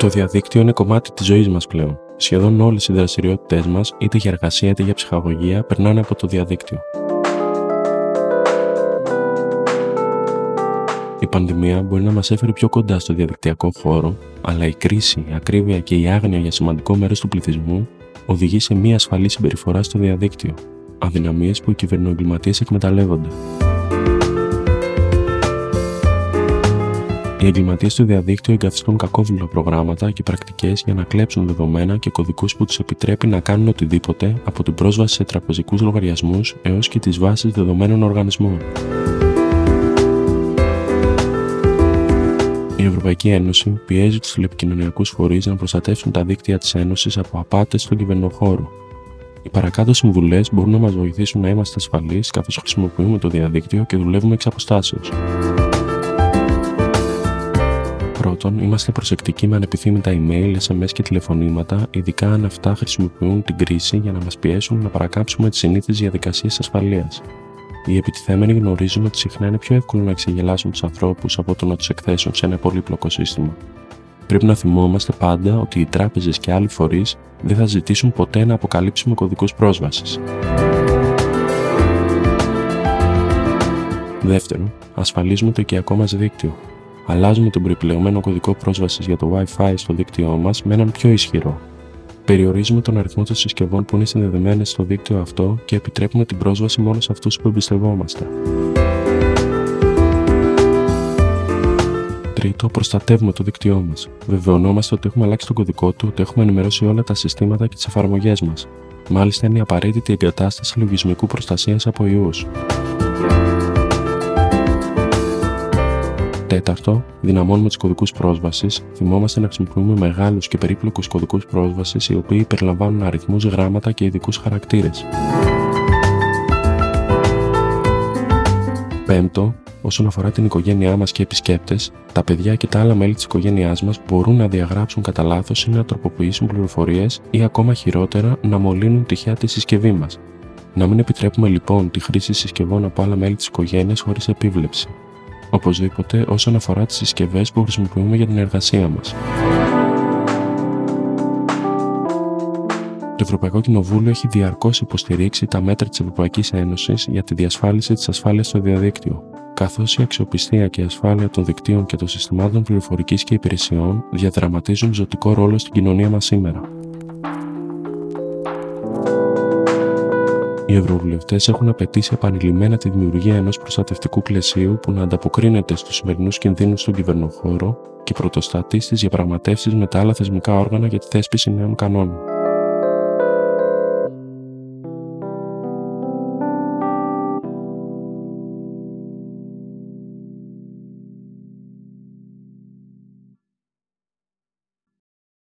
Το διαδίκτυο είναι κομμάτι της ζωής μας πλέον. Σχεδόν όλες οι δραστηριότητές μας, είτε για εργασία είτε για ψυχαγωγία, περνάνε από το διαδίκτυο. Η πανδημία μπορεί να μας έφερε πιο κοντά στο διαδικτυακό χώρο, αλλά η κρίση, η ακρίβεια και η άγνοια για σημαντικό μέρος του πληθυσμού οδηγεί σε μία ασφαλή συμπεριφορά στο διαδίκτυο. Αδυναμίες που οι κυβερνοεγκληματίες εκμεταλλεύονται. Οι εγκληματίες του διαδίκτυου εγκαθιστούν κακόβουλα προγράμματα και πρακτικές για να κλέψουν δεδομένα και κωδικούς που τους επιτρέπει να κάνουν οτιδήποτε από την πρόσβαση σε τραπεζικούς λογαριασμούς έως και τις βάσεις δεδομένων οργανισμών. Η Ευρωπαϊκή Ένωση πιέζει τους τηλεπικοινωνιακούς φορείς να προστατεύσουν τα δίκτυα της Ένωσης από απάτες στον κυβερνοχώρο. Οι παρακάτω συμβουλές μπορούν να μας βοηθήσουν να είμαστε ασφαλείς καθώς χρησιμοποιούμε το διαδίκτυο και δουλεύουμε εξ αποστάσεως. Πρώτον, είμαστε προσεκτικοί με ανεπιθύμητα email, SMS και τηλεφωνήματα, ειδικά αν αυτά χρησιμοποιούν την κρίση για να μας πιέσουν να παρακάψουμε τις συνήθειε διαδικασίες ασφαλείας. Οι επιτιθέμενοι γνωρίζουν ότι συχνά είναι πιο εύκολο να εξεγελάσουν τους ανθρώπους από το να τους εκθέσουν σε ένα πολύπλοκο σύστημα. Πρέπει να θυμόμαστε πάντα ότι οι τράπεζες και άλλοι φορείς δεν θα ζητήσουν ποτέ να αποκαλύψουμε κωδικούς πρόσβασης. Δεύτερον, ασφαλίζουμε το οικιακό μας δίκτυο. Αλλάζουμε τον περιπλεωμένο κωδικό πρόσβασης για το Wi-Fi στο δίκτυό μας με έναν πιο ισχυρό. Περιορίζουμε τον αριθμό των συσκευών που είναι συνδεδεμένες στο δίκτυο αυτό και επιτρέπουμε την πρόσβαση μόνο σε αυτούς που εμπιστευόμαστε. Τρίτο, προστατεύουμε το δίκτυό μας. Βεβαιωνόμαστε ότι έχουμε αλλάξει τον κωδικό του, ότι έχουμε ενημερώσει όλα τα συστήματα και τις εφαρμογές μας. Μάλιστα, είναι η απαραίτητη εγκατάσταση λογισμικού προστασίας από ιούς. Τέταρτο, δυναμώνουμε τους κωδικούς πρόσβασης. Θυμόμαστε να χρησιμοποιούμε μεγάλους και περίπλοκους κωδικούς πρόσβασης, οι οποίοι περιλαμβάνουν αριθμούς, γράμματα και ειδικούς χαρακτήρες. Πέμπτο, όσον αφορά την οικογένειά μας και επισκέπτες, τα παιδιά και τα άλλα μέλη της οικογένειάς μας μπορούν να διαγράψουν κατά λάθος ή να τροποποιήσουν πληροφορίες ή ακόμα χειρότερα να μολύνουν τυχαία τη συσκευή μας. Να μην επιτρέπουμε λοιπόν τη χρήση συσκευών από άλλα μέλη της οικογένειας χωρίς επίβλεψη οπωσδήποτε όσον αφορά τις συσκευές που χρησιμοποιούμε για την εργασία μας. Το Ευρωπαϊκό Κοινοβούλιο έχει διαρκώς υποστηρίξει τα μέτρα της Ευρωπαϊκής Ένωσης για τη διασφάλιση της ασφάλειας στο διαδίκτυο, καθώς η αξιοπιστία και η ασφάλεια των δικτύων και των συστημάτων πληροφορικής και υπηρεσιών διαδραματίζουν ζωτικό ρόλο στην κοινωνία μας σήμερα. Οι ευρωβουλευτές έχουν απαιτήσει επανειλημμένα τη δημιουργία ενός προστατευτικού πλαισίου που να ανταποκρίνεται στους σημερινούς κινδύνους στον κυβερνοχώρο και πρωτοστατεί στις διαπραγματεύσεις με τα άλλα θεσμικά όργανα για τη θέσπιση νέων κανόνων.